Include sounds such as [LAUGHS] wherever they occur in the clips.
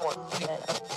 Hey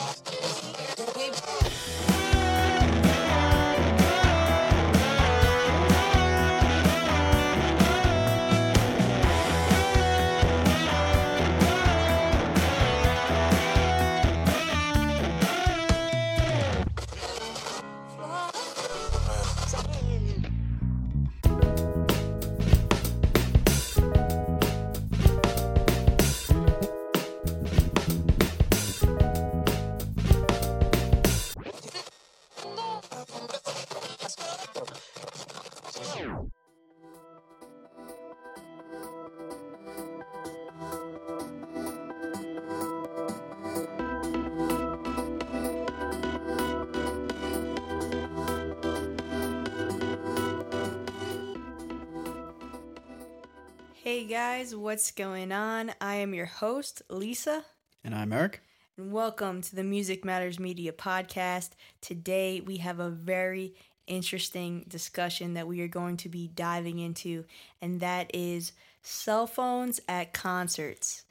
guys, what's going on? I am your host, Lisa, And I'm Eric. and welcome to the Music Matters Media podcast. Today we have a very interesting discussion that we are going to be diving into, and that is cell phones at concerts.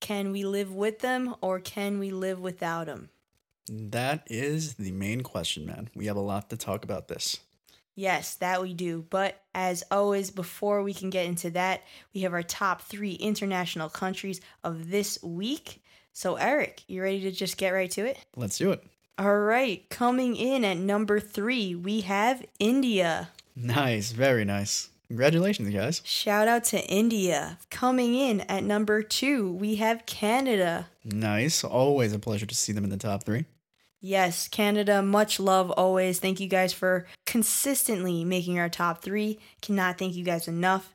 Can we live with them or can we live without them? That is the main question, man. We have a lot to talk about this. Yes, that we do. But as always, before we can get into that, we have our top three international countries of this week. So, Eric, you ready to just get right to it? Let's do it. All right, coming in at number three, we have India. Nice, very nice. Congratulations, guys. Shout out to India. Coming in at number two, we have Canada. Nice. Always a pleasure to see them in the top three. Yes, Canada, much love always. Thank you guys for consistently making our top three. Cannot thank you guys enough.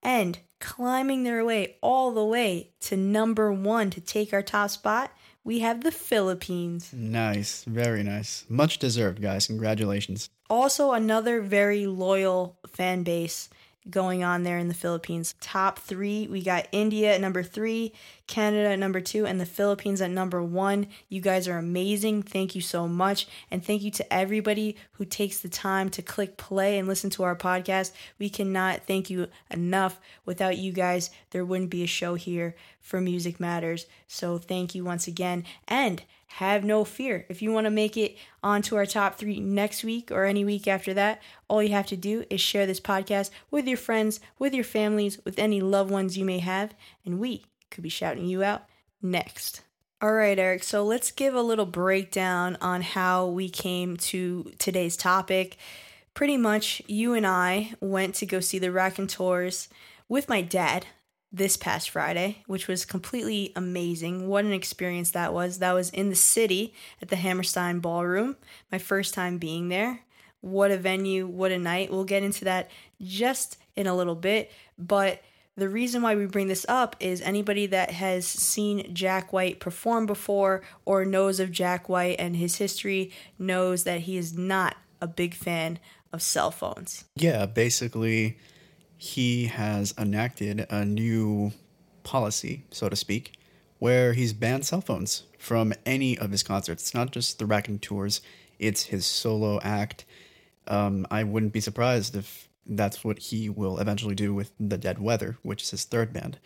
And climbing their way all the way to number one to take our top spot, we have the Philippines. Nice, very nice. Much deserved, guys. Congratulations. Also, another very loyal fan base going on there in the Philippines. Top three, we got India at number three, Canada at number two, and the Philippines at number one. You guys are amazing. Thank you so much. And thank you to everybody who takes the time to click play and listen to our podcast. We cannot thank you enough. Without you guys, there wouldn't be a show here for Music Matters. So thank you once again. And have no fear. If you want to make it onto our top three next week or any week after that, all you have to do is share this podcast with your friends, with your families, with any loved ones you may have, and we could be shouting you out next. All right, Eric, so let's give a little breakdown on how we came to today's topic. Pretty much, you and I went to go see the Raconteurs with my dad this past Friday, which was completely amazing. What an experience that was. That was in the city at the Hammerstein Ballroom, my first time being there. What a venue, what a night. We'll get into that just in a little bit, but the reason why we bring this up is anybody that has seen Jack White perform before or knows of Jack White and his history knows that he is not a big fan of cell phones. Yeah, basically, he has enacted a new policy, so to speak, where he's banned cell phones from any of his concerts. It's not just the Raconteurs, it's his solo act. Um, I wouldn't be surprised if that's what he will eventually do with The Dead Weather, which is his third band.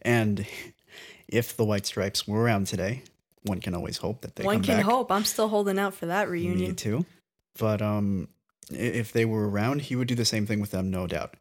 And [LAUGHS] if the White Stripes were around today, one can always hope that they One can back. hope. I'm still holding out for that reunion. Me too. But um, if they were around, he would do the same thing with them, no doubt.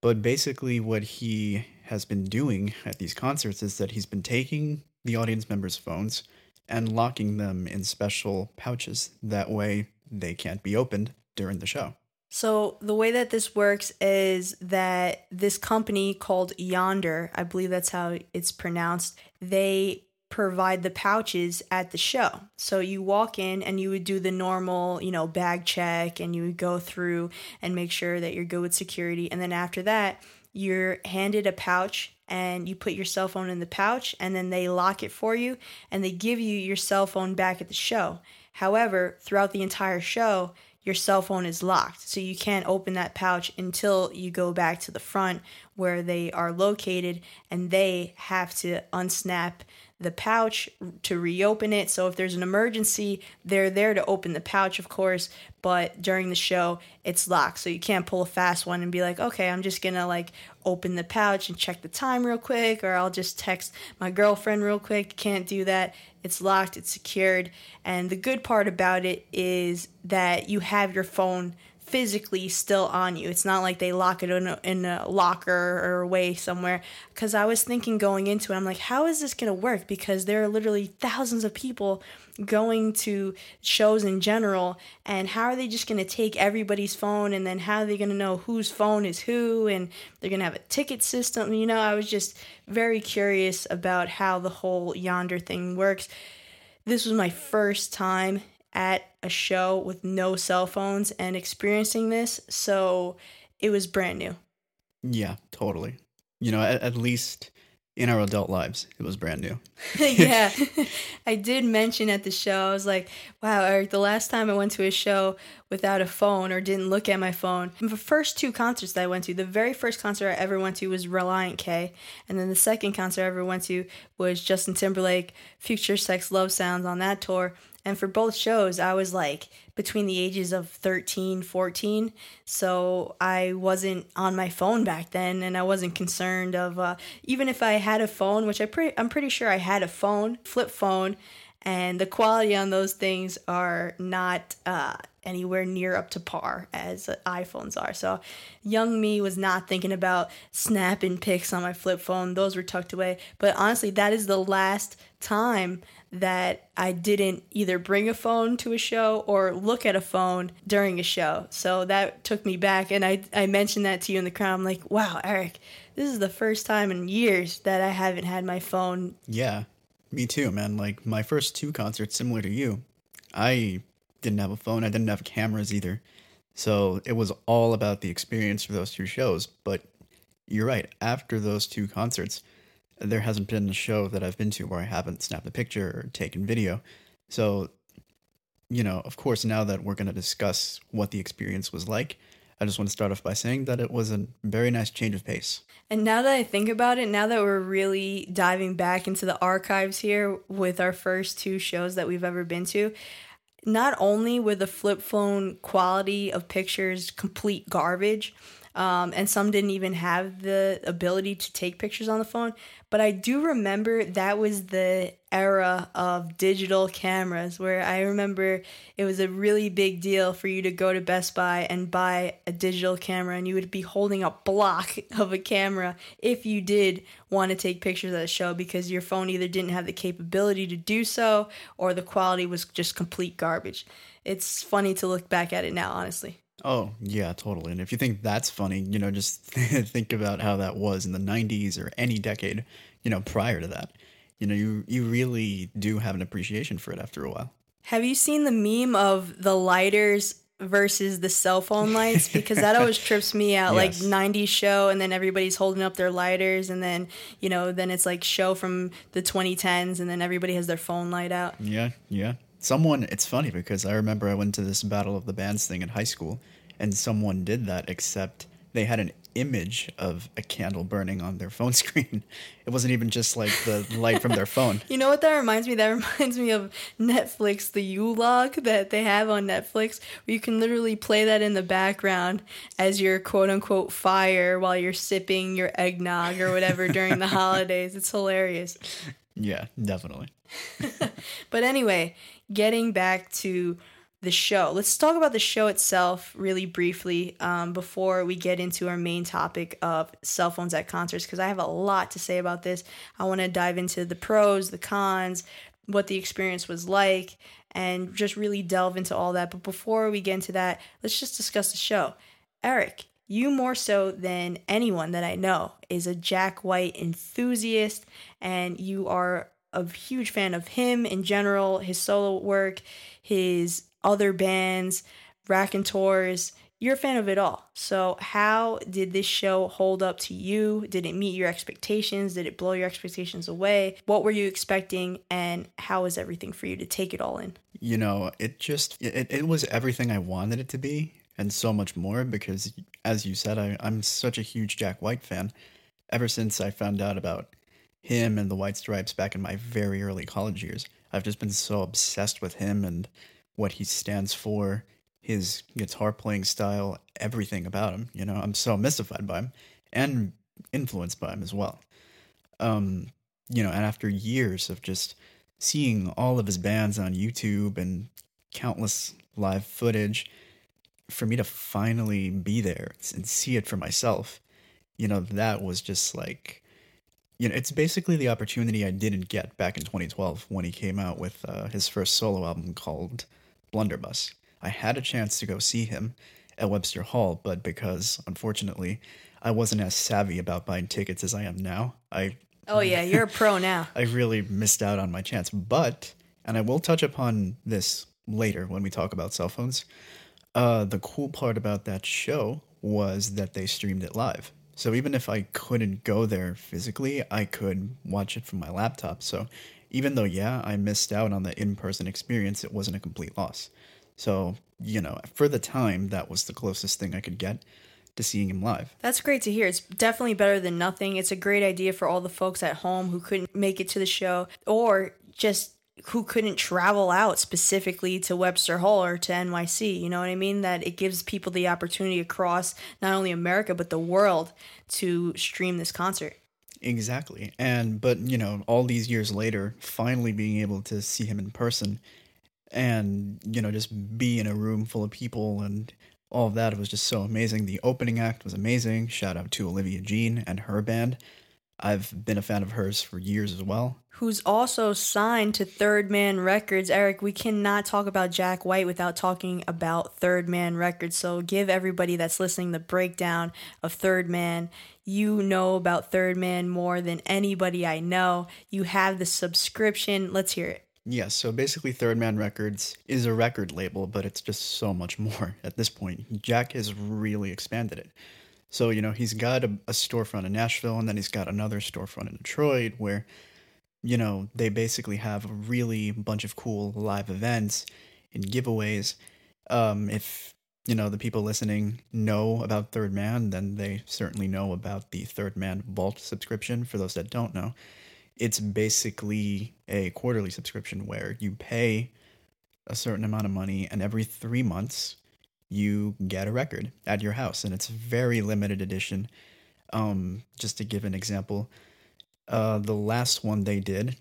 But basically, what he has been doing at these concerts is that he's been taking the audience members' phones and locking them in special pouches. That way, they can't be opened during the show. So the way that this works is that this company called Yondr, I believe that's how it's pronounced, they provide the pouches at the show. So you walk in and you would do the normal, you know, bag check and you would go through and make sure that you're good with security and then after that, you're handed a pouch and you put your cell phone in the pouch and then they lock it for you and they give you your cell phone back at the show. However, throughout the entire show, your cell phone is locked. So you can't open that pouch until you go back to the front where they are located and they have to unsnap the pouch to reopen it. So if there's an emergency, they're there to open the pouch, of course. But during the show, it's locked. So you can't pull a fast one and be like, okay, I'm just gonna like open the pouch and check the time real quick, or I'll just text my girlfriend real quick. Can't do that. It's locked, it's secured. And the good part about it is that you have your phone physically still on you. It's not like they lock it in a, in a locker or away somewhere. Because I was thinking going into it, I'm like, how is this going to work? Because there are literally thousands of people going to shows in general. And how are they just going to take everybody's phone? And then how are they going to know whose phone is who? And they're going to have a ticket system. You know, I was just very curious about how the whole Yondr thing works. This was my first time at a show with no cell phones and experiencing this, so it was brand new. Yeah, totally. You know, at, at least in our adult lives, it was brand new. [LAUGHS] yeah. [LAUGHS] I did mention at the show, I was like, wow, Eric, the last time I went to a show without a phone or didn't look at my phone, the first two concerts that I went to, the very first concert I ever went to was Relient K. And then the second concert I ever went to was Justin Timberlake, Future Sex Love Sounds on that tour. And for both shows, I was like between the ages of 13, 14. So I wasn't on my phone back then and I wasn't concerned of uh, even if I had a phone, which I pre- I'm pretty sure I had a phone, flip phone, and the quality on those things are not uh, anywhere near up to par as iPhones are. So young me was not thinking about snapping pics on my flip phone. Those were tucked away. But honestly, that is the last time that I didn't either bring a phone to a show or look at a phone during a show. So that took me back. And I, I mentioned that to you in the crowd. I'm like, wow, Eric, this is the first time in years that I haven't had my phone. Yeah, me too, man. Like my first two concerts, similar to you, I didn't have a phone, I didn't have cameras either. So it was all about the experience for those two shows. But you're right, after those two concerts, there hasn't been a show that I've been to where I haven't snapped a picture or taken video. So, you know, of course, now that we're going to discuss what the experience was like, I just want to start off by saying that it was a very nice change of pace. And now that I think about it, now that we're really diving back into the archives here with our first two shows that we've ever been to, not only were the flip phone quality of pictures complete garbage, um, and some didn't even have the ability to take pictures on the phone. But I do remember that was the era of digital cameras where I remember it was a really big deal for you to go to Best Buy and buy a digital camera and you would be holding a block [LAUGHS] of a camera if you did want to take pictures of the show because your phone either didn't have the capability to do so or the quality was just complete garbage. It's funny to look back at it now, honestly. Oh, yeah, totally. And if you think that's funny, you know, just [LAUGHS] think about how that was in the 90s or any decade, you know, prior to that. You know, you you really do have an appreciation for it after a while. Have you seen the meme of the lighters versus the cell phone lights [LAUGHS] because that always trips me out yes. like 90s show and then everybody's holding up their lighters and then you know then it's like show from the 2010s and then everybody has their phone light out yeah yeah Someone, it's funny because I remember I went to this Battle of the Bands thing in high school, and someone did that, except they had an image of a candle burning on their phone [LAUGHS] screen. It wasn't even just like the light from their phone. [LAUGHS] You know what that reminds me? That [LAUGHS] reminds me of Netflix, the Yule log that they have on Netflix, where you can literally play that in the background as your quote unquote fire while you're sipping your eggnog or whatever during the holidays. It's hilarious. Yeah, definitely. but anyway, getting back to the show, let's talk about the show itself really briefly um, before we get into our main topic of cell phones at concerts, because I have a lot to say about this. I want to dive into the pros, the cons, what the experience was like, and just really delve into all that. But before we get into that, let's just discuss the show. Eric, you more so than anyone that I know is a Jack White enthusiast, and you are a huge fan of him in general, his solo work, his other bands, Raconteurs. You're a fan of it all. So, how did this show hold up to you? Did it meet your expectations? Did it blow your expectations away? What were you expecting? And how was everything for you to take it all in? You know, it just, it, it was everything I wanted it to be and so much more because, as you said, I, I'm such a huge Jack White fan. Ever since I found out about him and the White Stripes back in my very early college years. I've just been so obsessed with him and what he stands for, his guitar playing style, everything about him. You know, I'm so mystified by him and influenced by him as well. Um, you know, and after years of just seeing all of his bands on YouTube and countless live footage, for me to finally be there and see it for myself, you know, that was just like, you know, it's basically the opportunity I didn't get back in 2012 when he came out with uh, his first solo album called Blunderbuss. I had a chance to go see him at Webster Hall, but because unfortunately I wasn't as savvy about buying tickets as I am now, I Oh yeah, you're a pro now. [LAUGHS] I really missed out on my chance. But, and I will touch upon this later when we talk about cell phones. Uh, the cool part about that show was that they streamed it live. So even if I couldn't go there physically, I could watch it from my laptop. So even though, yeah, I missed out on the in person experience, it wasn't a complete loss. So, you know, for the time, that was the closest thing I could get to seeing him live. That's great to hear. It's definitely better than nothing. It's a great idea for all the folks at home who couldn't make it to the show or just who couldn't travel out specifically to Webster Hall or to NYC. You know what I mean? That it gives people the opportunity across not only America but the world to stream this concert. Exactly. And but you know, all these years later, finally being able to see him in person and you know just be in a room full of people and all of that was just so amazing. The opening act was amazing. Shout out to Olivia Jean and her band. I've been a fan of hers for years as well. Who's also signed to Third Man Records. Eric, we cannot talk about Jack White without talking about Third Man Records. So give everybody that's listening the breakdown of Third Man. You know about Third Man more than anybody I know. You have the subscription. Let's hear it. Yes, so basically, Third Man Records is a record label, but it's just so much more at this point. Jack has really expanded it. So, you know, he's got a, a, storefront in Nashville, and then he's got another storefront in Detroit where, you know, they basically have a really bunch of cool live events and giveaways. Um, if, you know, the people listening know about Third Man, then they certainly know about the Third Man Vault subscription. For those that don't know, it's basically a quarterly subscription where you pay a certain amount of money and every three months you get a record at your house and it's very limited edition. Um, just to give an example uh, the last one they did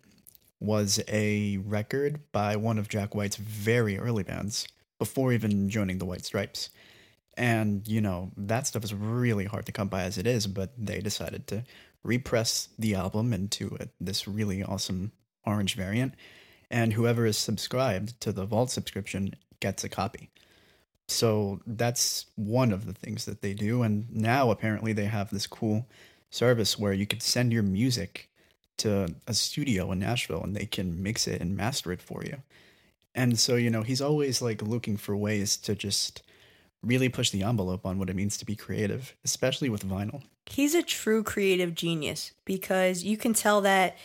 was a record by one of jack white's very early bands before even joining the white stripes. And you know that stuff is really hard to come by as it is but they decided to repress the album into a, this really awesome orange variant, and whoever is subscribed to the Vault subscription gets a copy. So that's one of the things that they do. And now apparently they have this cool service where you could send your music to a studio in Nashville and they can mix it and master it for you. And so, you know, he's always like looking for ways to just really push the envelope on what it means to be creative, especially with vinyl. He's a true creative genius because you can tell that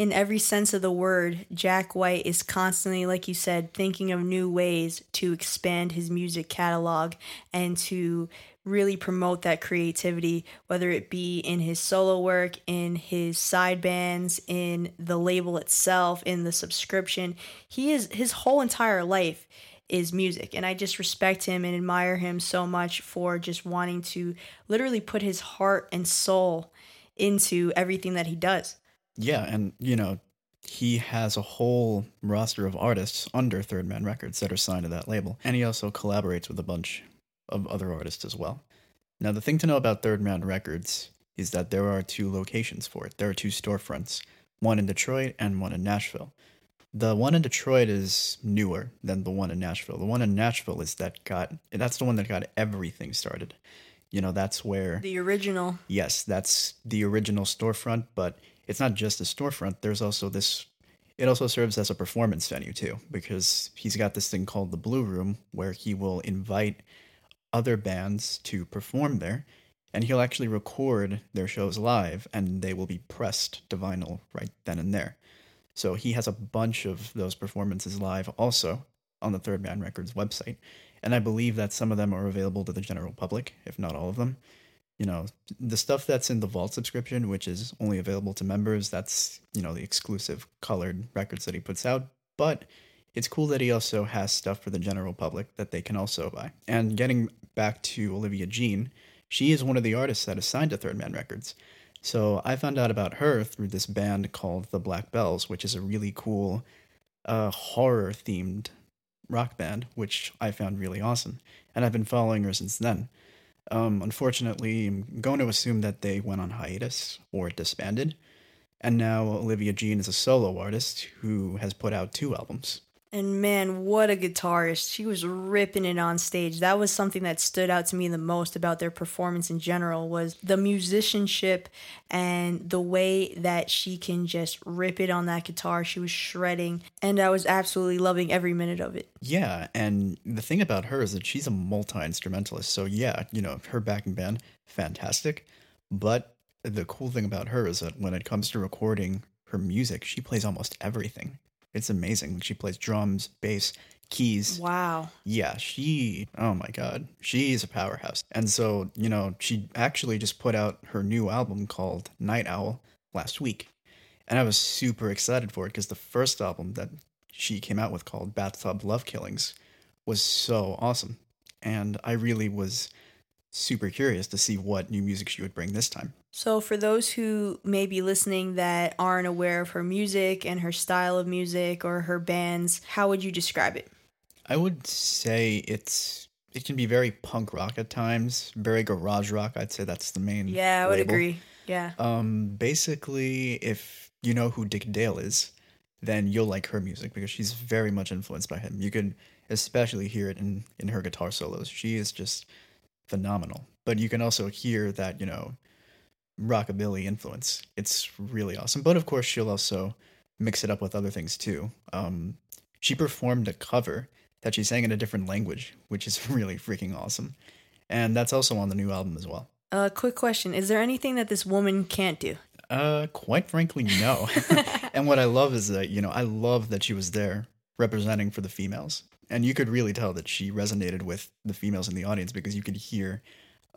in every sense of the word, Jack White is constantly, like you said, thinking of new ways to expand his music catalog and to really promote that creativity, whether it be in his solo work, in his side bands, in the label itself, in the subscription. He is his whole entire life is music. And I just respect him and admire him so much for just wanting to literally put his heart and soul into everything that he does. Yeah. And, you know, he has a whole roster of artists under Third Man Records that are signed to that label. And he also collaborates with a bunch of other artists as well. Now, the thing to know about Third Man Records is that there are two locations for it. There are two storefronts, one in Detroit and one in Nashville. The one in Detroit is newer than the one in Nashville. The one in Nashville is that got that's the one that got everything started. You know, that's where the original. Yes, that's the original storefront, but it's not just a storefront. There's also this it also serves as a performance venue too because he's got this thing called the Blue Room where he will invite other bands to perform there and he'll actually record their shows live and they will be pressed to vinyl right then and there. So he has a bunch of those performances live also on the Third Man Records website. And I believe that some of them are available to the general public, if not all of them. You know, the stuff that's in the Vault subscription, which is only available to members, that's, you know, the exclusive colored records that he puts out. But it's cool that he also has stuff for the general public that they can also buy. And getting back to Olivia Jean, she is one of the artists that is signed to Third Man Records. So I found out about her through this band called the Black Belles, which is a really cool uh, horror themed rock band, which I found really awesome. And I've been following her since then. Um, unfortunately, I'm going to assume that they went on hiatus or disbanded. And now Olivia Jean is a solo artist who has put out two albums. And man, what a guitarist. She was ripping it on stage. That was something that stood out to me the most about their performance in general was the musicianship and the way that she can just rip it on that guitar. She was shredding and I was absolutely loving every minute of it. Yeah, and the thing about her is that she's a multi-instrumentalist. So yeah, you know, her backing band fantastic, but the cool thing about her is that when it comes to recording her music, she plays almost everything. It's amazing. She plays drums, bass, keys. Wow. Yeah, she, oh my God, she's a powerhouse. And so, you know, she actually just put out her new album called Night Owl last week. And I was super excited for it because the first album that she came out with called Bathtub Love Killings was so awesome. And I really was super curious to see what new music she would bring this time. So, for those who may be listening that aren't aware of her music and her style of music or her bands, how would you describe it? I would say it's it can be very punk rock at times, very garage rock. I'd say that's the main. Yeah, I would label. agree. Yeah. Um, basically, if you know who Dick Dale is, then you'll like her music because she's very much influenced by him. You can especially hear it in in her guitar solos. She is just phenomenal. But you can also hear that you know rockabilly influence. It's really awesome. But of course, she'll also mix it up with other things too. Um, she performed a cover that she sang in a different language, which is [LAUGHS] really freaking awesome. And that's also on the new album as well. Uh, quick question: Is there anything that this woman can't do? Uh, quite frankly, no. [LAUGHS] [LAUGHS] and what I love is that you know I love that she was there representing for the females, and you could really tell that she resonated with the females in the audience because you could hear,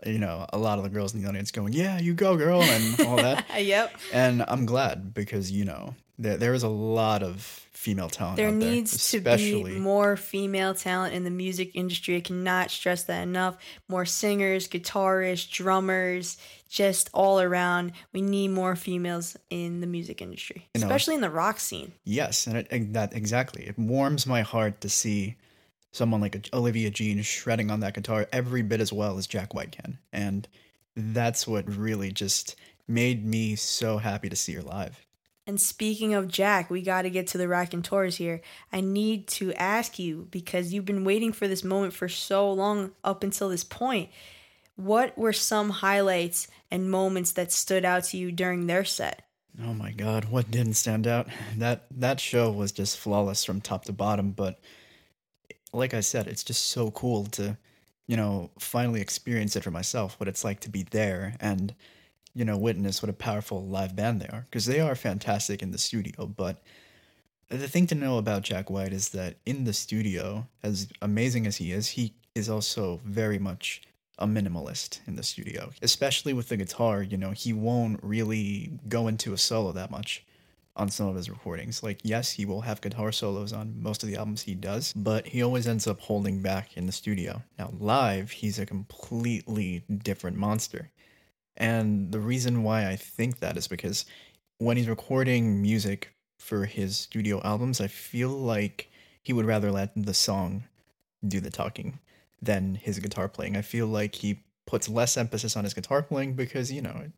you know, a lot of the girls in the audience going, "Yeah, you go, girl," and all that. [LAUGHS] yep. And I'm glad because you know there there is a lot of female talent. There needs to be more female talent in the music industry. I cannot stress that enough. More singers, guitarists, drummers, just all around. We need more females in the music industry, You know, especially in the rock scene. Yes, and, it, and that exactly. It warms my heart to see someone like Olivia Jean shredding on that guitar every bit as well as Jack White can, and that's what really just made me so happy to see her live. And speaking of Jack, we got to get to the Raconteurs here. I need to ask you because you've been waiting for this moment for so long up until this point. What were some highlights and moments that stood out to you during their set? Oh my god, what didn't stand out? That that show was just flawless from top to bottom, but like I said, it's just so cool to, you know, finally experience it for myself what it's like to be there and you know, witness what a powerful live band they are because they are fantastic in the studio, but the thing to know about Jack White is that in the studio, as amazing as he is, he is also very much a minimalist in the studio. Especially with the guitar, you know, he won't really go into a solo that much on some of his recordings. Like, yes, he will have guitar solos on most of the albums he does, but he always ends up holding back in the studio. Now, live, he's a completely different monster. And the reason why I think that is because when he's recording music for his studio albums, I feel like he would rather let the song do the talking than his guitar playing. I feel like he puts less emphasis on his guitar playing because, you know,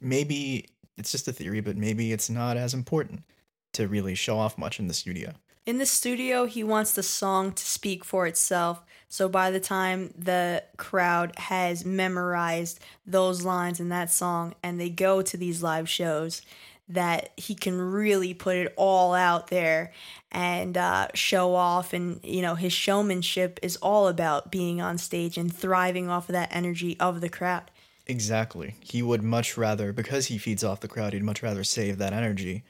maybe it's just a theory, but maybe it's not as important to really show off much in the studio. In the studio, he wants the song to speak for itself. So by the time the crowd has memorized those lines in that song and they go to these live shows, that he can really put it all out there and uh, show off. And, you know, his showmanship is all about being on stage and thriving off of that energy of the crowd. Exactly. He would much rather, because he feeds off the crowd, he'd much rather save that energy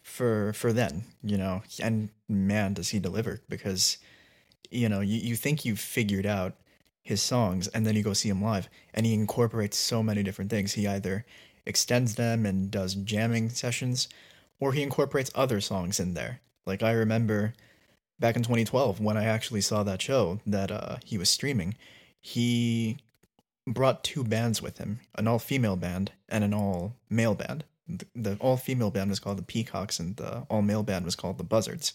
for for then, you know. And man, does he deliver because you know, you, you think you've figured out his songs and then you go see him live and he incorporates so many different things. He either extends them and does jamming sessions or he incorporates other songs in there. Like I remember back in 2012 when I actually saw that show that uh, he was streaming, he brought two bands with him, an all-female band and an all-male band. The, the all-female band was called the Peacocks and the all-male band was called the Buzzards.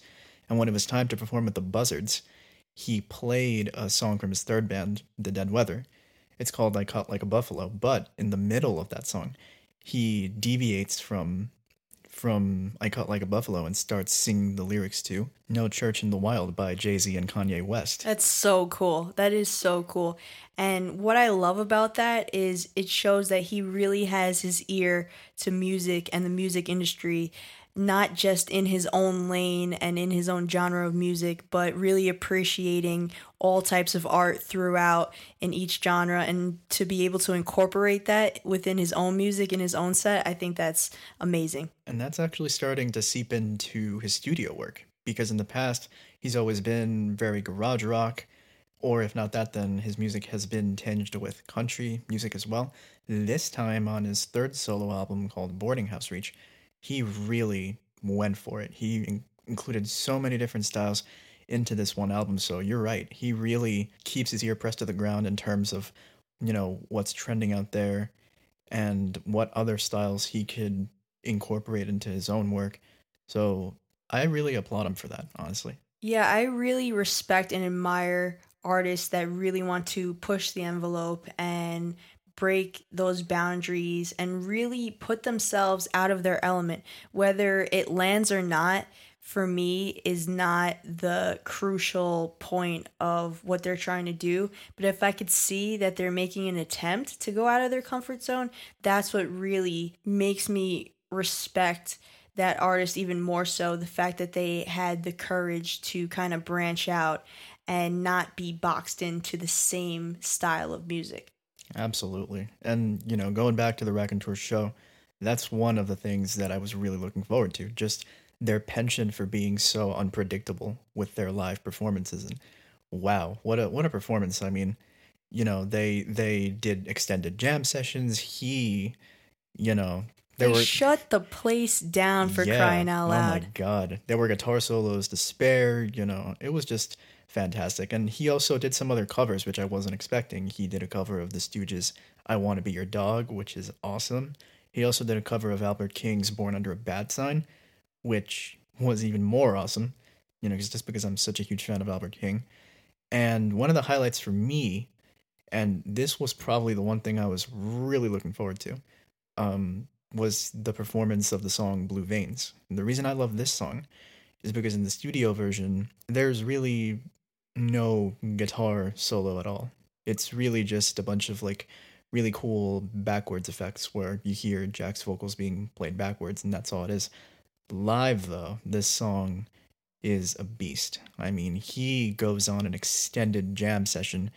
And when it was time to perform with the Buzzards, he played a song from his third band, The Dead Weather. It's called I Cut Like a Buffalo, but in the middle of that song, he deviates from from I Cut Like a Buffalo and starts singing the lyrics to No Church in the Wild by Jay Z and Kanye West. That's so cool. That is so cool. And what I love about that is it shows that he really has his ear to music and the music industry not just in his own lane and in his own genre of music, but really appreciating all types of art throughout in each genre and to be able to incorporate that within his own music and his own set, I think that's amazing. And that's actually starting to seep into his studio work because in the past he's always been very garage rock or if not that then his music has been tinged with country music as well. This time on his third solo album called Boarding House Reach, he really went for it. He in- included so many different styles into this one album. So you're right. He really keeps his ear pressed to the ground in terms of, you know, what's trending out there and what other styles he could incorporate into his own work. So I really applaud him for that, honestly. Yeah, I really respect and admire artists that really want to push the envelope and break those boundaries and really put themselves out of their element. Whether it lands or not, for me, is not the crucial point of what they're trying to do. But if I could see that they're making an attempt to go out of their comfort zone, that's what really makes me respect that artist even more so the fact that they had the courage to kind of branch out and not be boxed into the same style of music. Absolutely. And, you know, going back to the Raconteur show, that's one of the things that I was really looking forward to. Just their penchant for being so unpredictable with their live performances and wow, what a what a performance. I mean, you know, they they did extended jam sessions. He, you know, they were shut the place down for yeah, crying out loud. Oh my god. There were guitar solos to spare, you know. It was just fantastic. And he also did some other covers, which I wasn't expecting. He did a cover of the Stooges' I Want to Be Your Dog, which is awesome. He also did a cover of Albert King's Born Under a Bad Sign, which was even more awesome, you know, just because I'm such a huge fan of Albert King. And one of the highlights for me, and this was probably the one thing I was really looking forward to, um, was the performance of the song Blue Veins. And the reason I love this song is because in the studio version, there's really no guitar solo at all. It's really just a bunch of like really cool backwards effects where you hear Jack's vocals being played backwards, and that's all it is. Live, though, this song is a beast. I mean, he goes on an extended jam session.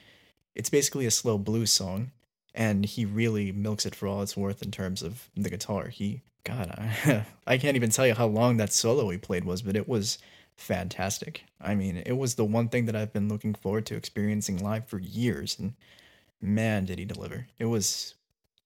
It's basically a slow blues song, and he really milks it for all it's worth in terms of the guitar. He, God, I, [LAUGHS] I can't even tell you how long that solo he played was, but it was fantastic. I mean, it was the one thing that I've been looking forward to experiencing live for years, and man, did he deliver! It was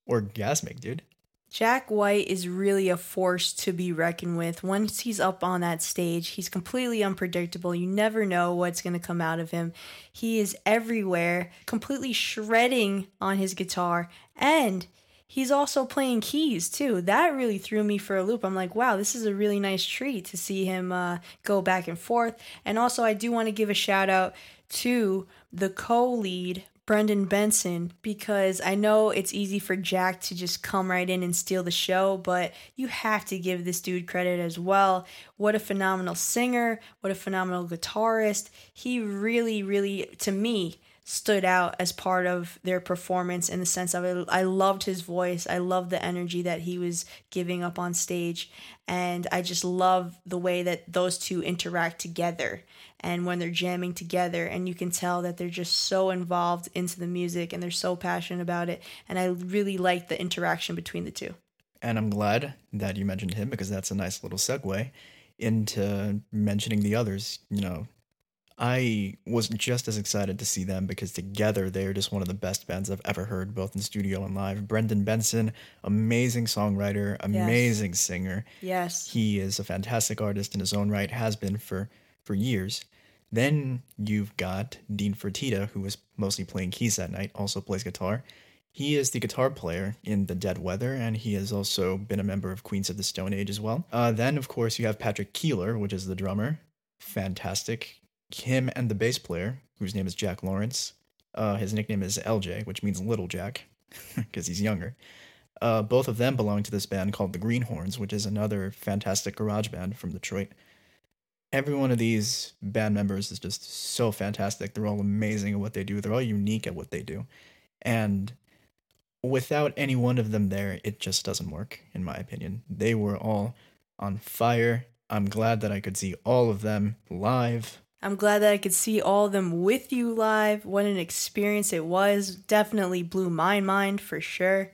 orgasmic, dude. Jack White is really a force to be reckoned with. Once he's up on that stage, he's completely unpredictable. You never know what's going to come out of him. He is everywhere, completely shredding on his guitar, and he's also playing keys too. That really threw me for a loop. I'm like, wow, this is a really nice treat to see him uh, go back and forth. And also, I do want to give a shout out to the co lead. Brendan Benson, because I know it's easy for Jack to just come right in and steal the show, but you have to give this dude credit as well. What a phenomenal singer, what a phenomenal guitarist. He really, really, to me, stood out as part of their performance in the sense of it. I loved his voice. I loved the energy that he was giving up on stage. And I just love the way that those two interact together and when they're jamming together. And you can tell that they're just so involved into the music and they're so passionate about it. And I really like the interaction between the two. And I'm glad that you mentioned him because that's a nice little segue into mentioning the others. You know, I was just as excited to see them because together they are just one of the best bands I've ever heard, both in studio and live. Brendan Benson, amazing songwriter, amazing yes. singer. Yes. He is a fantastic artist in his own right, has been for, for years. Then you've got Dean Fertitta, who was mostly playing keys that night, also plays guitar. He is the guitar player in The Dead Weather, and he has also been a member of Queens of the Stone Age as well. Uh, then, of course, you have Patrick Keeler, which is the drummer. Fantastic him and the bass player, whose name is Jack Lawrence. Uh, his nickname is LJ, which means Little Jack, [LAUGHS] because he's younger. Uh, both of them belong to this band called the Greenhorns, which is another fantastic garage band from Detroit. Every one of these band members is just so fantastic. They're all amazing at what they do. They're all unique at what they do. And without any one of them there, it just doesn't work, in my opinion. They were all on fire. I'm glad that I could see all of them live. I'm glad that I could see all of them with you live. What an experience it was. Definitely blew my mind for sure.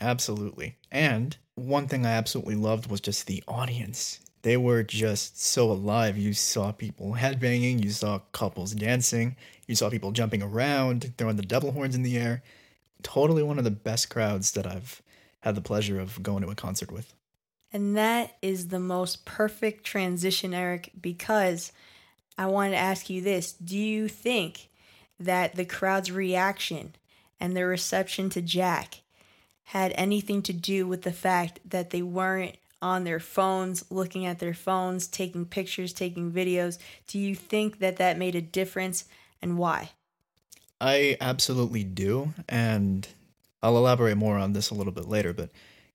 Absolutely. And one thing I absolutely loved was just the audience. They were just so alive. You saw people headbanging, you saw couples dancing, you saw people jumping around, throwing the devil horns in the air. Totally one of the best crowds that I've had the pleasure of going to a concert with. And that is the most perfect transition, Eric, because I wanted to ask you this Do you think that the crowd's reaction and their reception to Jack had anything to do with the fact that they weren't on their phones, looking at their phones, taking pictures, taking videos? Do you think that that made a difference and why? I absolutely do. And I'll elaborate more on this a little bit later, but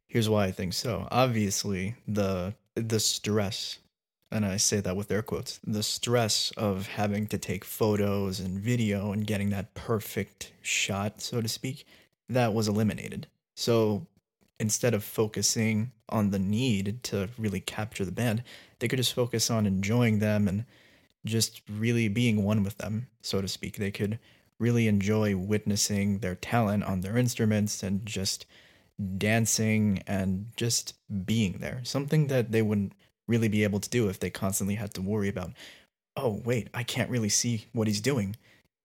here's why I think so. Obviously, the the stress and I say that with air quotes, the stress of having to take photos and video and getting that perfect shot, so to speak, that was eliminated. So instead of focusing on the need to really capture the band, they could just focus on enjoying them and just really being one with them, so to speak. They could really enjoy witnessing their talent on their instruments and just dancing and just being there. Something that they wouldn't really be able to do if they constantly had to worry about, oh, wait, I can't really see what he's doing,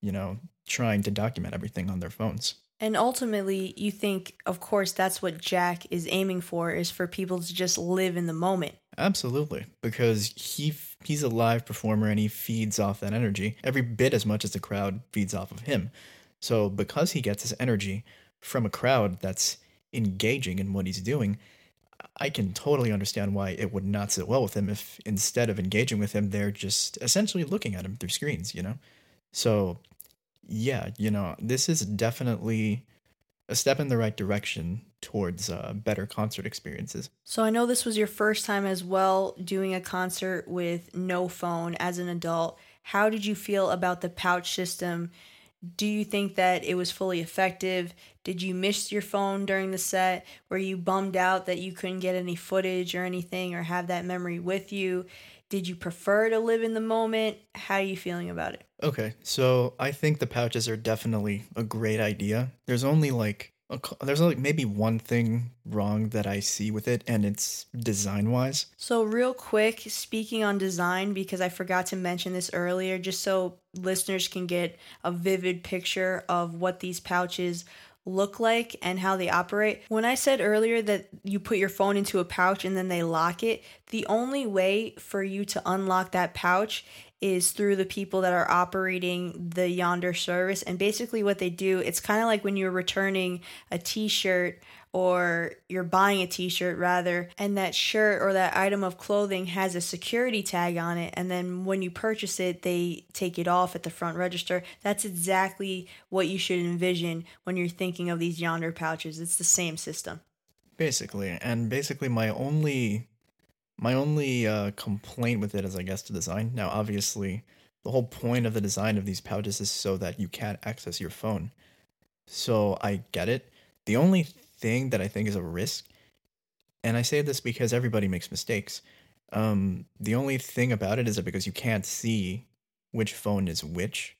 you know, trying to document everything on their phones. And ultimately, you think, of course, that's what Jack is aiming for is for people to just live in the moment. Absolutely, because he he's a live performer and he feeds off that energy every bit as much as the crowd feeds off of him. So because he gets his energy from a crowd that's engaging in what he's doing, I can totally understand why it would not sit well with him if instead of engaging with him, they're just essentially looking at him through screens, you know? So, yeah, you know, this is definitely a step in the right direction towards uh, better concert experiences. So, I know this was your first time as well doing a concert with no phone as an adult. How did you feel about the pouch system? Do you think that it was fully effective? Did you miss your phone during the set? Were you bummed out that you couldn't get any footage or anything or have that memory with you? Did you prefer to live in the moment? How are you feeling about it? Okay, so I think the pouches are definitely a great idea. There's only like there's like maybe one thing wrong that I see with it, and it's design wise. So, real quick, speaking on design, because I forgot to mention this earlier, just so listeners can get a vivid picture of what these pouches look like and how they operate. When I said earlier that you put your phone into a pouch and then they lock it, the only way for you to unlock that pouch is through the people that are operating the Yondr service. And basically, what they do, it's kind of like when you're returning a t shirt or you're buying a t shirt rather, and that shirt or that item of clothing has a security tag on it. And then when you purchase it, they take it off at the front register. That's exactly what you should envision when you're thinking of these Yondr pouches. It's the same system. Basically. And basically, my only my only uh, complaint with it is, I guess, the design. Now, obviously, the whole point of the design of these pouches is so that you can't access your phone. So I get it. The only thing that I think is a risk, and I say this because everybody makes mistakes. Um, the only thing about it is that because you can't see which phone is which,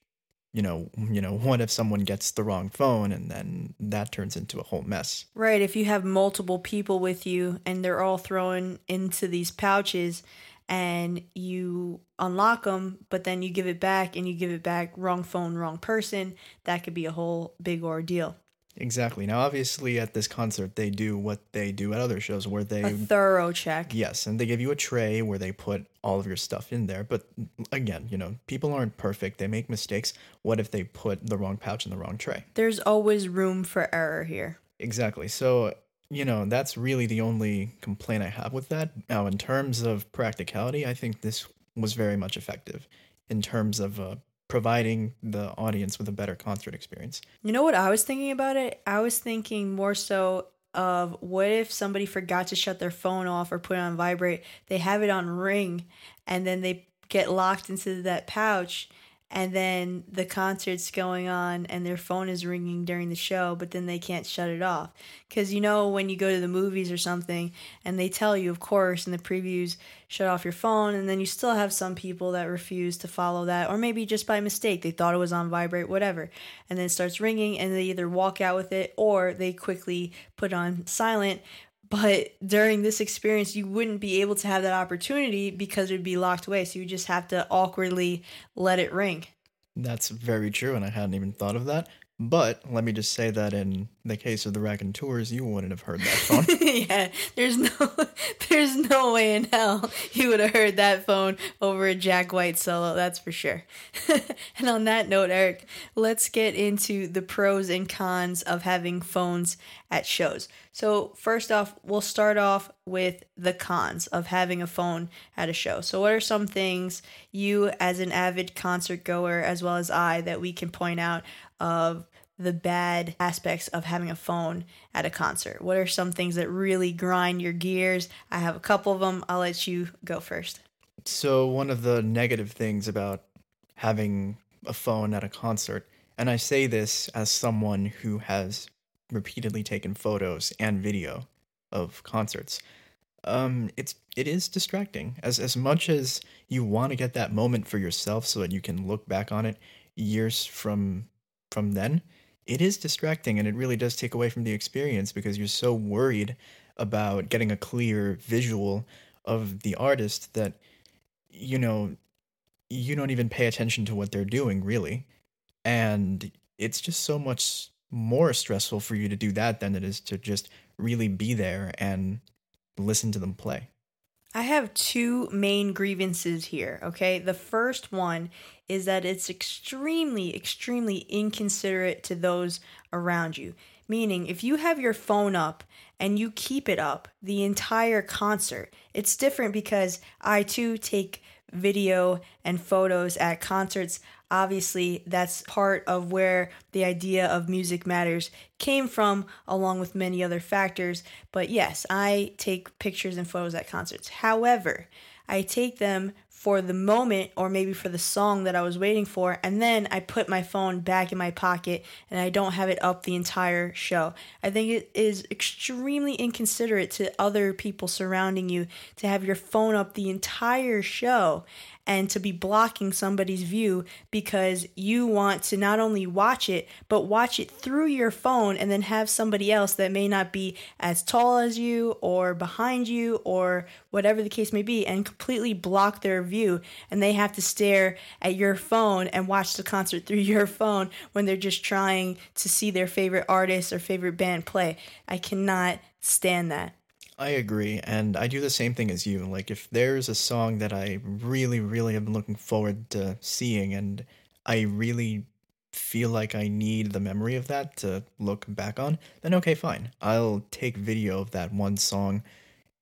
you know, you know, what if someone gets the wrong phone and then that turns into a whole mess. Right, if you have multiple people with you and they're all thrown into these pouches and you unlock them, but then you give it back and you give it back wrong phone, wrong person, that could be a whole big ordeal. Exactly. Now, obviously, at this concert, they do what they do at other shows where they. A thorough check. Yes, and they give you a tray where they put all of your stuff in there. But again, you know, people aren't perfect. They make mistakes. What if they put the wrong pouch in the wrong tray? There's always room for error here. Exactly. So, you know, that's really the only complaint I have with that. Now, in terms of practicality, I think this was very much effective in terms of uh, providing the audience with a better concert experience. You know what I was thinking about it? I was thinking more so of what if somebody forgot to shut their phone off or put it on vibrate, they have it on ring and then they get locked into that pouch and then the concert's going on and their phone is ringing during the show but then they can't shut it off. Because you know when you go to the movies or something and they tell you of course in the previews shut off your phone and then you still have some people that refuse to follow that or maybe just by mistake they thought it was on vibrate whatever and then it starts ringing and they either walk out with it or they quickly put on silent but during this experience, you wouldn't be able to have that opportunity because it would be locked away. So you just have to awkwardly let it ring. That's very true, and I hadn't even thought of that. But let me just say that in the case of the Raconteurs, you wouldn't have heard that [LAUGHS] phone. yeah, there's no, [LAUGHS] there's no way in hell you would have heard that phone over a Jack White solo. That's for sure. [LAUGHS] and on that note, Eric, let's get into the pros and cons of having phones at shows. So first off, we'll start off with the cons of having a phone at a show. So what are some things you, as an avid concert goer, as well as I, that we can point out of the bad aspects of having a phone at a concert? What are some things that really grind your gears? I have a couple of them. I'll let you go first. So, one of the negative things about having a phone at a concert, and I say this as someone who has repeatedly taken photos and video of concerts. Um, it's it is distracting. As as much as you want to get that moment for yourself so that you can look back on it years from from then, it is distracting and it really does take away from the experience because you're so worried about getting a clear visual of the artist that you know you don't even pay attention to what they're doing really. And it's just so much more stressful for you to do that than it is to just really be there and listen to them play I have two main grievances here, okay? The first one is that it's extremely, extremely inconsiderate to those around you. Meaning, if you have your phone up and you keep it up the entire concert, it's different because I too take video and photos at concerts. Obviously, that's part of where the idea of music matters came from, along with many other factors. But yes, I take pictures and photos at concerts. However, I take them for the moment or maybe for the song that I was waiting for, and then I put my phone back in my pocket and I don't have it up the entire show. I think it is extremely inconsiderate to other people surrounding you to have your phone up the entire show and to be blocking somebody's view because you want to not only watch it, but watch it through your phone and then have somebody else that may not be as tall as you or behind you or whatever the case may be and completely block their view. And they have to stare at your phone and watch the concert through your phone when they're just trying to see their favorite artist or favorite band play. I cannot stand that. I agree, and I do the same thing as you. Like, if there's a song that I really, really have been looking forward to seeing, and I really feel like I need the memory of that to look back on, then okay, fine. I'll take video of that one song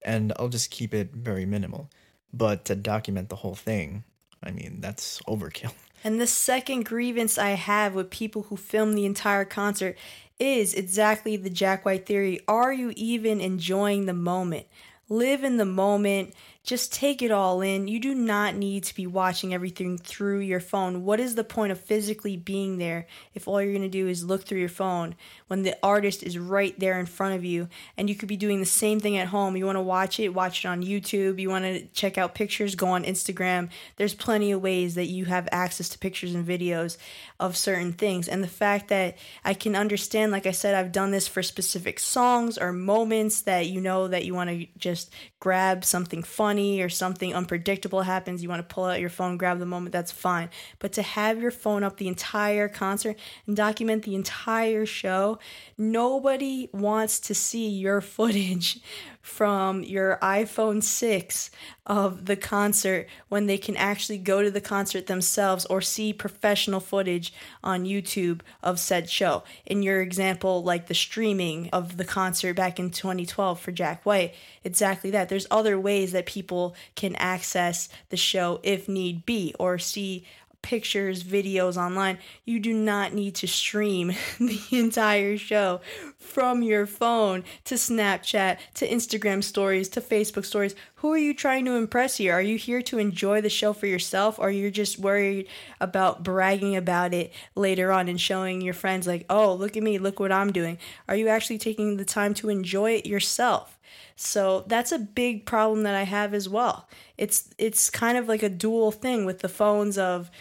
and I'll just keep it very minimal. But to document the whole thing, I mean, that's overkill. And the second grievance I have with people who film the entire concert is exactly the Jack White theory. Are you even enjoying the moment? Live in the moment. Just take it all in. You do not need to be watching everything through your phone. What is the point of physically being there if all you're going to do is look through your phone when the artist is right there in front of you and you could be doing the same thing at home? You want to watch it, watch it on YouTube. You want to check out pictures, go on Instagram. There's plenty of ways that you have access to pictures and videos of certain things. And the fact that I can understand, like I said, I've done this for specific songs or moments that you know that you want to just grab something funny or something unpredictable happens, you want to pull out your phone, grab the moment, that's fine. But to have your phone up the entire concert and document the entire show, nobody wants to see your footage [LAUGHS] from your iPhone 6 of the concert when they can actually go to the concert themselves or see professional footage on YouTube of said show. In your example, like the streaming of the concert back in 2012 for Jack White, exactly that. There's other ways that people can access the show if need be or see pictures, videos online. You do not need to stream [LAUGHS] the entire show from your phone to Snapchat, to Instagram stories, to Facebook stories. Who are you trying to impress here? Are you here to enjoy the show for yourself or you're just worried about bragging about it later on and showing your friends like, "Oh, look at me, look what I'm doing." Are you actually taking the time to enjoy it yourself? So that's a big problem that I have as well. It's it's kind of like a dual thing with the phones of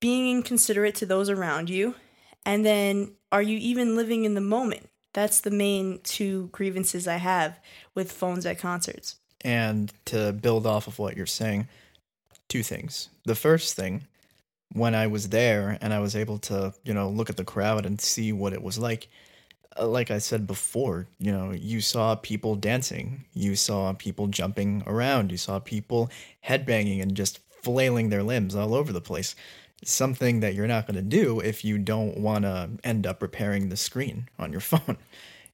being inconsiderate to those around you, and then are you even living in the moment? That's the main two grievances I have with phones at concerts. And to build off of what you're saying, two things. The first thing, when I was there and I was able to, you know, look at the crowd and see what it was like, Uh, like I said before, you know, you saw people dancing, you saw people jumping around, you saw people headbanging and just flailing their limbs all over the place something that you're not going to do if you don't want to end up repairing the screen on your [LAUGHS] phone.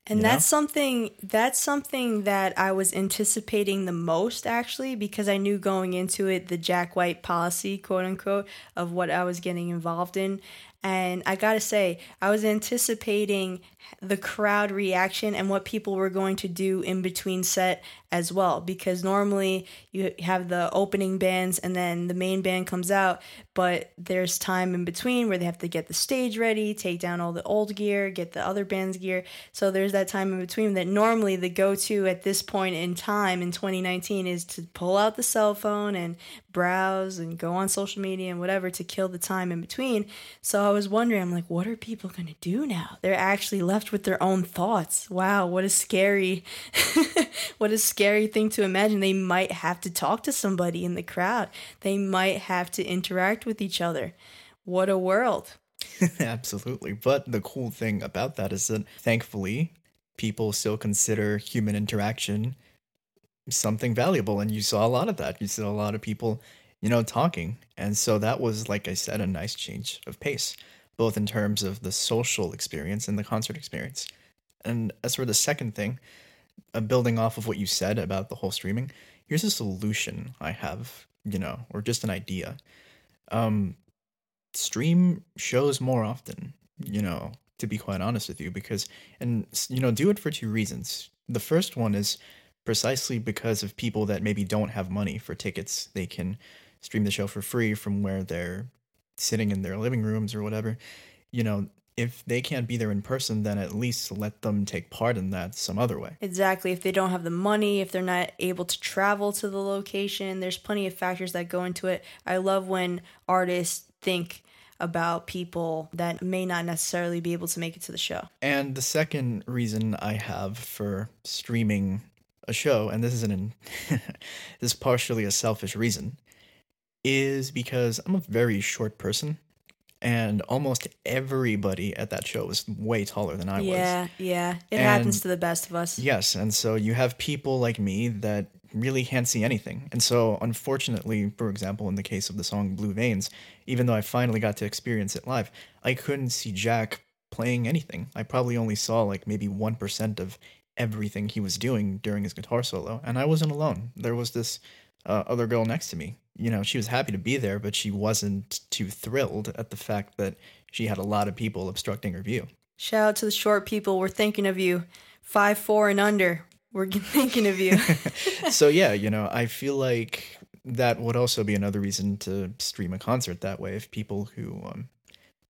And you that's know? something that's something that I was anticipating the most actually because I knew going into it the Jack White policy, quote unquote, of what I was getting involved in. And I gotta say, I was anticipating the crowd reaction and what people were going to do in between set as well. Because normally you have the opening bands and then the main band comes out, but there's time in between where they have to get the stage ready, take down all the old gear, get the other band's gear. So there's that time in between that normally the go to at this point in time in 2019 is to pull out the cell phone and browse and go on social media and whatever to kill the time in between. So I was wondering, I'm like, what are people going to do now? They're actually left with their own thoughts. Wow, what a scary, [LAUGHS] what a scary thing to imagine. They might have to talk to somebody in the crowd. They might have to interact with each other. What a world. [LAUGHS] Absolutely. But the cool thing about that is that thankfully, people still consider human interaction something valuable. And you saw a lot of that. You saw a lot of people, you know, talking. And so that was, like I said, a nice change of pace, both in terms of the social experience and the concert experience. And as for the second thing, uh, building off of what you said about the whole streaming, here's a solution I have, you know, or just an idea. Um, stream shows more often, you know, to be quite honest with you, because, and, you know, do it for two reasons. The first one is precisely because of people that maybe don't have money for tickets. They can stream the show for free from where they're sitting in their living rooms or whatever. You know, if they can't be there in person, then at least let them take part in that some other way. Exactly. If they don't have the money, if they're not able to travel to the location, there's plenty of factors that go into it. I love when artists think about people that may not necessarily be able to make it to the show. And the second reason I have for streaming a show, and this isn't an, [LAUGHS] this is partially a selfish reason, is because I'm a very short person, and almost everybody at that show was way taller than I was. Yeah, yeah. It And- happens to the best of us. Yes, and so you have people like me that really can't see anything. And so, unfortunately, for example, in the case of the song Blue Veins, even though I finally got to experience it live, I couldn't see Jack playing anything. I probably only saw like maybe 1% of everything he was doing during his guitar solo. And I wasn't alone. There was this uh, other girl next to me. You know, she was happy to be there, but she wasn't too thrilled at the fact that she had a lot of people obstructing her view. Shout out to the short people. We're thinking of you. Five, four, and under. We're [LAUGHS] thinking of you. [LAUGHS] so yeah, you know, I feel like that would also be another reason to stream a concert that way if people who um,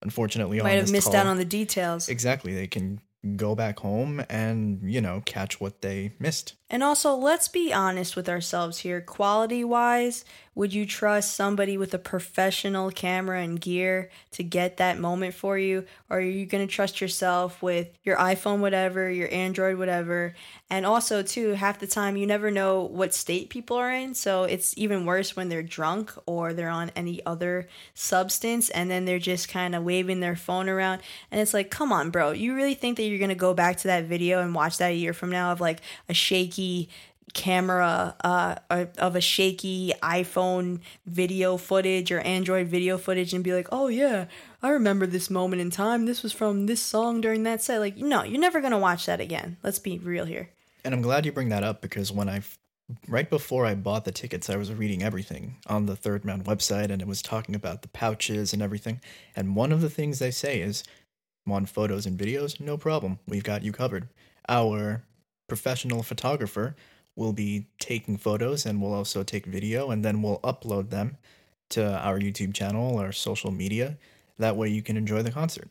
unfortunately Might have missed call- out on the details. exactly they can go back home and you know catch what they missed. And also, let's be honest with ourselves here. Quality wise, would you trust somebody with a professional camera and gear to get that moment for you? Or are you going to trust yourself with your iPhone, whatever, your Android, whatever? And also, too, half the time you never know what state people are in. So it's even worse when they're drunk or they're on any other substance and then they're just kind of waving their phone around. And it's like, come on, bro. You really think that you're going to go back to that video and watch that a year from now of like a shaky camera uh, of a shaky iPhone video footage or Android video footage and be like, oh yeah, I remember this moment in time. This was from this song during that set. Like, no, you're never going to watch that again. Let's be real here. And I'm glad you bring that up because when I, right before I bought the tickets, I was reading everything on the Third Man website and it was talking about the pouches and everything. And one of the things they say is, on photos and videos? No problem. We've got you covered. Our professional photographer we'll be taking photos and we'll also take video and then we'll upload them to our YouTube channel or social media. That way you can enjoy the concert.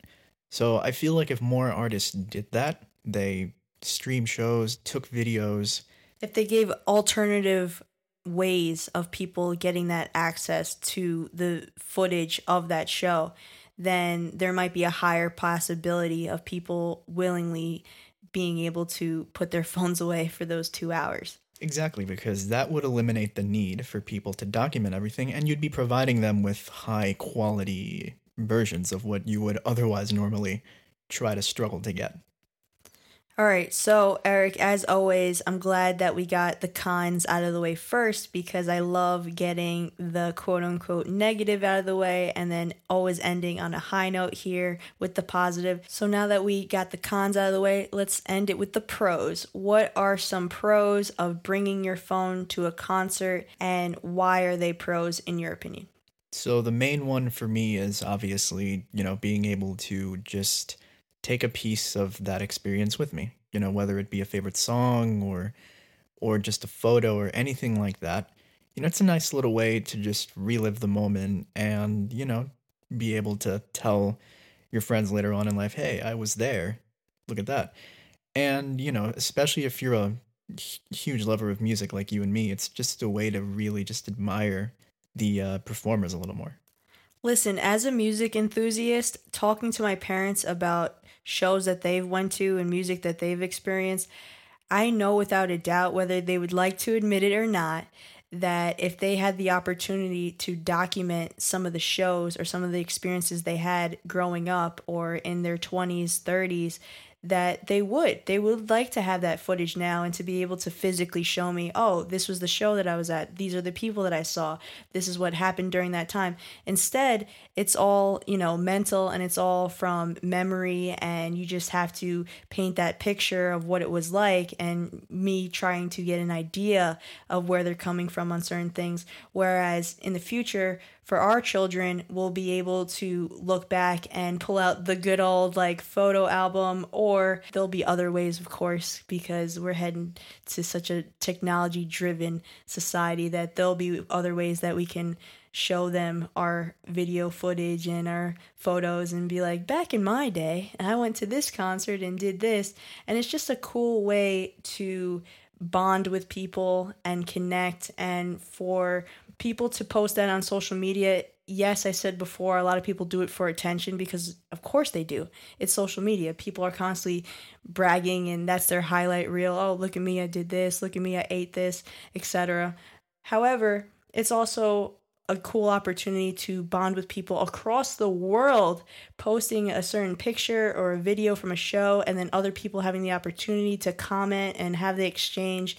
So I feel like if more artists did that, they stream shows, took videos. If they gave alternative ways of people getting that access to the footage of that show, then there might be a higher possibility of people willingly being able to put their phones away for those two hours. Exactly, because that would eliminate the need for people to document everything, and you'd be providing them with high quality versions of what you would otherwise normally try to struggle to get. All right, so Eric, as always, I'm glad that we got the cons out of the way first because I love getting the quote unquote negative out of the way and then always ending on a high note here with the positive. So now that we got the cons out of the way, let's end it with the pros. What are some pros of bringing your phone to a concert and why are they pros in your opinion? So the main one for me is obviously, you know, being able to just take a piece of that experience with me you know whether it be a favorite song or or just a photo or anything like that. You know it's a nice little way to just relive the moment and you know be able to tell your friends later on in life hey i was there. Look at that. And you know especially if you're a huge lover of music like you and me it's just a way to really just admire the uh, performers a little more. Listen as a music enthusiast talking to my parents about shows that they've went to and music that they've experienced, I know without a doubt whether they would like to admit it or not that if they had the opportunity to document some of the shows or some of the experiences they had growing up or in their 20s, 30s, that they would. They would like to have that footage now and to be able to physically show me, oh, this was the show that I was at. These are the people that I saw. This is what happened during that time. Instead, it's all, you know, mental and it's all from memory and you just have to paint that picture of what it was like and me trying to get an idea of where they're coming from on certain things. Whereas in the future, for our children, we'll be able to look back and pull out the good old like photo album, or there'll be other ways, of course, because we're heading to such a technology driven society that there'll be other ways that we can show them our video footage and our photos and be like, back in my day, I went to this concert and did this. And it's just a cool way to bond with people and connect and for people to post that on social media yes i said before a lot of people do it for attention because of course they do. It's social media. People are constantly bragging and that's their highlight reel. Oh look at me i did this. Look at me i ate this etc however it's also a cool opportunity to bond with people across the world, posting a certain picture or a video from a show, and then other people having the opportunity to comment and have the exchange.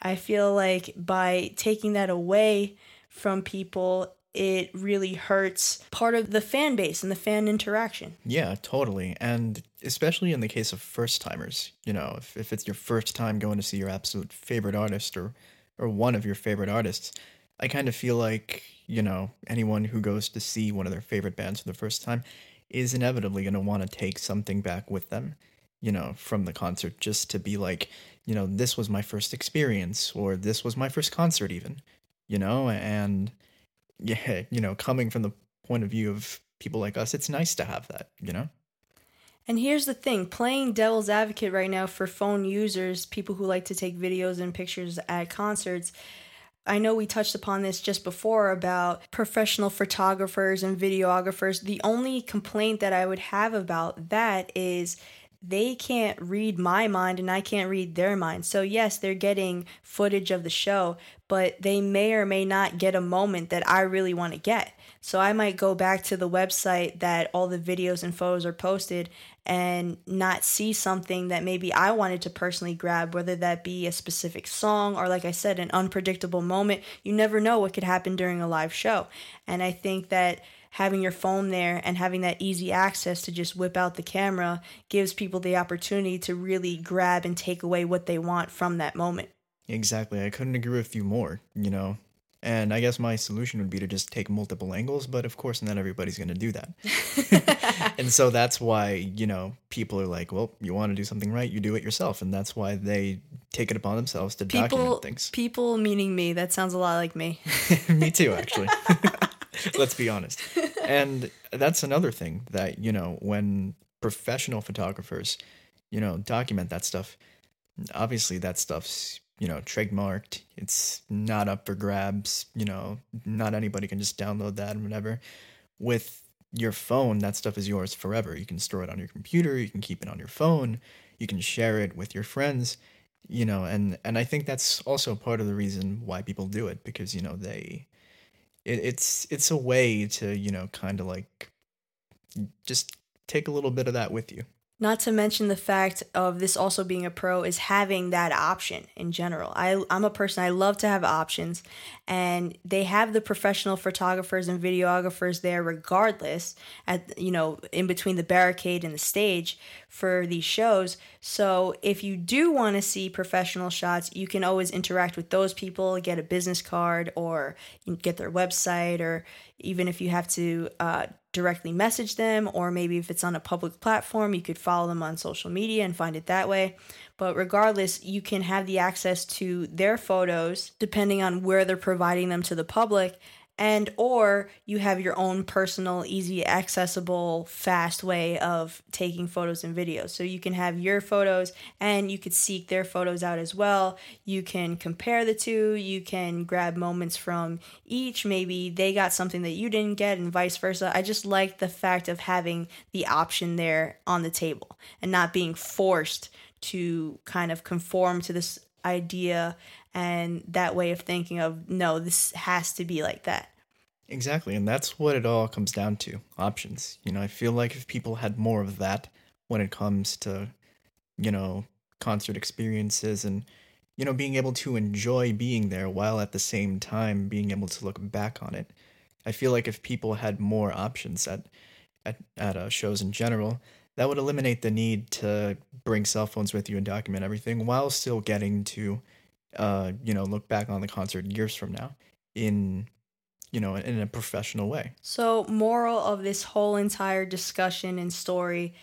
I feel like by taking that away from people, it really hurts part of the fan base and the fan interaction. Yeah, totally. And especially in the case of first timers, you know, if, if it's your first time going to see your absolute favorite artist or or one of your favorite artists, I kind of feel like you know, anyone who goes to see one of their favorite bands for the first time is inevitably going to want to take something back with them, you know, from the concert just to be like, you know, this was my first experience or this was my first concert, even, you know, and yeah, you know, coming from the point of view of people like us, it's nice to have that, you know? And here's the thing playing devil's advocate right now for phone users, people who like to take videos and pictures at concerts I know we touched upon this just before about professional photographers and videographers. The only complaint that I would have about that is they can't read my mind and I can't read their mind. So, yes, they're getting footage of the show, but they may or may not get a moment that I really want to get. So, I might go back to the website that all the videos and photos are posted and not see something that maybe I wanted to personally grab, whether that be a specific song or, like I said, an unpredictable moment. You never know what could happen during a live show. And I think that having your phone there and having that easy access to just whip out the camera gives people the opportunity to really grab and take away what they want from that moment. Exactly. I couldn't agree with you more. You know, and I guess my solution would be to just take multiple angles, but of course, not everybody's going to do that. [LAUGHS] and so that's why, you know, people are like, well, you want to do something right, you do it yourself. And that's why they take it upon themselves to people, document things. People meaning me. That sounds a lot like me. [LAUGHS] me too, actually. [LAUGHS] Let's be honest. And that's another thing that, you know, when professional photographers, you know, document that stuff, obviously that stuff's you know, trademarked. It's not up for grabs. You know, not anybody can just download that and whatever. With your phone, that stuff is yours forever. You can store it on your computer. You can keep it on your phone. You can share it with your friends. You know, and and I think that's also part of the reason why people do it because you know they, it, it's it's a way to you know kind of like, just take a little bit of that with you. Not to mention the fact of this also being a pro is having that option in general. I, I'm a person, I love to have options, and they have the professional photographers and videographers there regardless, at you know, in between the barricade and the stage for these shows. So if you do want to see professional shots, you can always interact with those people, get a business card, or get their website, or even if you have to uh, directly message them, or maybe if it's on a public platform, you could follow them on social media and find it that way. But regardless, you can have the access to their photos depending on where they're providing them to the public and or you have your own personal easy accessible fast way of taking photos and videos. So you can have your photos and you could seek their photos out as well. You can compare the two. You can grab moments from each. Maybe they got something that you didn't get and vice versa. I just like the fact of having the option there on the table and not being forced to kind of conform to this idea and that way of thinking of no this has to be like that. Exactly and that's what it all comes down to options. You know i feel like if people had more of that when it comes to you know concert experiences and you know being able to enjoy being there while at the same time being able to look back on it i feel like if people had more options at at, at uh, shows in general that would eliminate the need to bring cell phones with you and document everything while still getting to uh, you know look back on the concert years from now in you know in a professional way. So moral of this whole entire discussion and story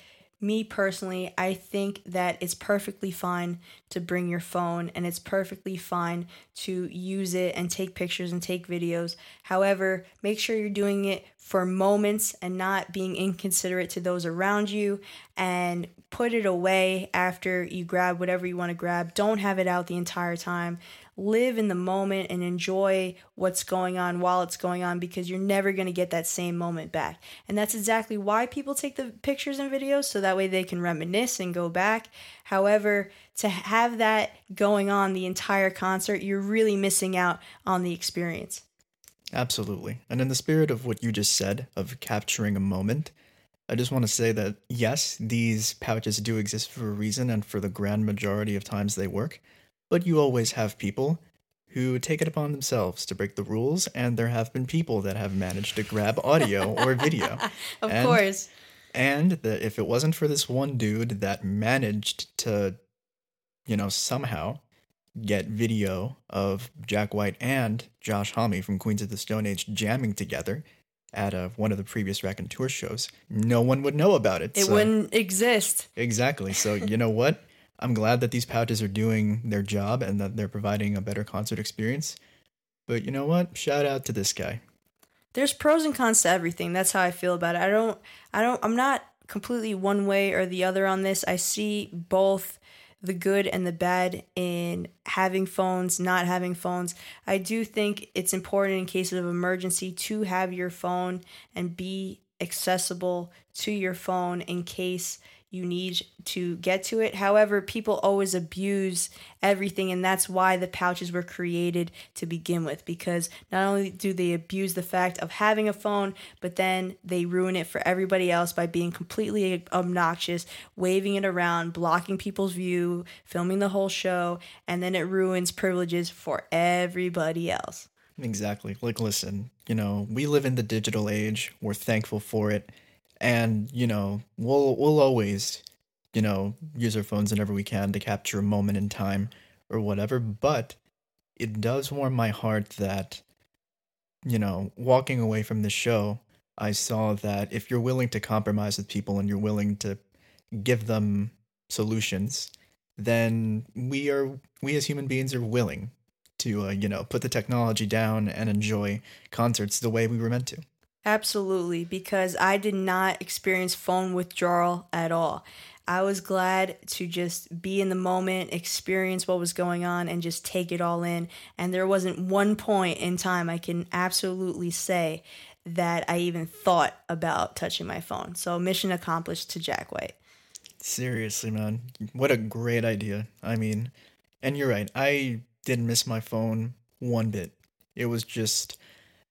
me personally, I think that it's perfectly fine to bring your phone and it's perfectly fine to use it and take pictures and take videos. However, make sure you're doing it for moments and not being inconsiderate to those around you and put it away after you grab whatever you want to grab. Don't have it out the entire time live in the moment and enjoy what's going on while it's going on because you're never going to get that same moment back. And that's exactly why people take the pictures and videos so that way they can reminisce and go back. However, to have that going on the entire concert, you're really missing out on the experience. Absolutely. And in the spirit of what you just said, of capturing a moment, I just want to say that yes, these pouches do exist for a reason, and for the grand majority of times they work but you always have people who take it upon themselves to break the rules, and there have been people that have managed to grab audio or [LAUGHS] video. of and, course. And that if it wasn't for this one dude that managed to, you know, somehow get video of Jack White and Josh Homme from Queens of the Stone Age jamming together at a, one of the previous Raconteurs shows, no one would know about it. It so. wouldn't exist. Exactly. So, you know what? [LAUGHS] I'm glad that these pouches are doing their job and that they're providing a better concert experience. But you know what? Shout out to this guy. There's pros and cons to everything. That's how I feel about it. I don't I don't I'm not completely one way or the other on this. I see both the good and the bad in having phones, not having phones. I do think it's important in cases of emergency to have your phone and be accessible to your phone in case you need to get to it. However, people always abuse everything, and that's why the pouches were created to begin with. Because not only do they abuse the fact of having a phone, but then they ruin it for everybody else by being completely obnoxious, waving it around, blocking people's view, filming the whole show, and then it ruins privileges for everybody else. Exactly. Like, listen, you know, we live in the digital age. We're thankful for it and you know we'll we'll always you know use our phones whenever we can to capture a moment in time or whatever but it does warm my heart that you know walking away from the show i saw that if you're willing to compromise with people and you're willing to give them solutions then we are we as human beings are willing to uh, you know put the technology down and enjoy concerts the way we were meant to Absolutely, because I did not experience phone withdrawal at all. I was glad to just be in the moment, experience what was going on, and just take it all in. And there wasn't one point in time I can absolutely say that I even thought about touching my phone. So, mission accomplished to Jack White. Seriously, man. What a great idea. I mean, and you're right. I didn't miss my phone one bit. It was just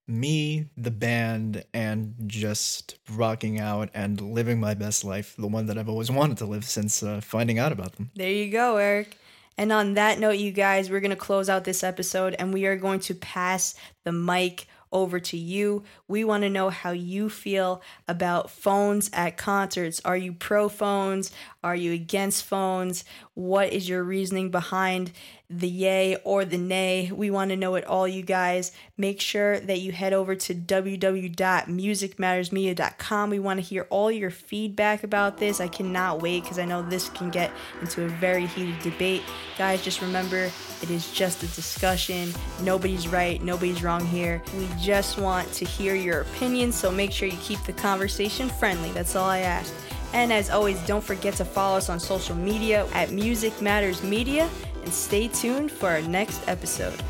me, the band, and just rocking out and living my best life, the one that I've always wanted to live since uh, finding out about them. There you go, Eric. And on that note, you guys, we're going to close out this episode and we are going to pass the mic over to you. We want to know how you feel about phones at concerts. Are you pro phones? Are you against phones? What is your reasoning behind the yay or the nay? We want to know it all, you guys. Make sure that you head over to www.musicmattersmedia.com. We want to hear all your feedback about this. I cannot wait because I know this can get into a very heated debate. Guys, just remember it is just a discussion. Nobody's right, nobody's wrong here. We just want to hear your opinion, so make sure you keep the conversation friendly. That's all I ask. And as always, don't forget to follow us on social media at Music Matters Media and stay tuned for our next episode.